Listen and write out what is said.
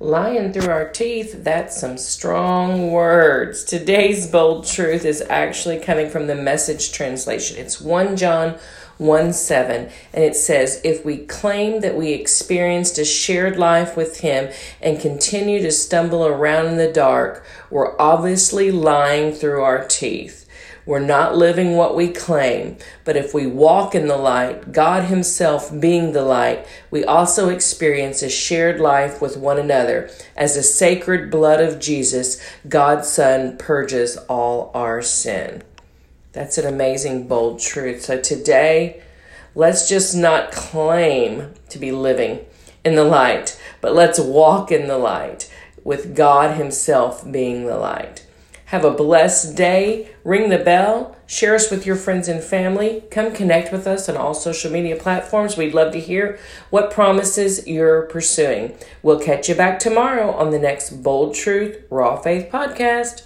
lying through our teeth, that's some strong words. Today's bold truth is actually coming from the message translation. It's 1 John 1 7, and it says, If we claim that we experienced a shared life with Him and continue to stumble around in the dark, we're obviously lying through our teeth. We're not living what we claim, but if we walk in the light, God Himself being the light, we also experience a shared life with one another as the sacred blood of Jesus, God's Son, purges all our sin. That's an amazing, bold truth. So today, let's just not claim to be living in the light, but let's walk in the light with God Himself being the light. Have a blessed day. Ring the bell. Share us with your friends and family. Come connect with us on all social media platforms. We'd love to hear what promises you're pursuing. We'll catch you back tomorrow on the next Bold Truth Raw Faith podcast.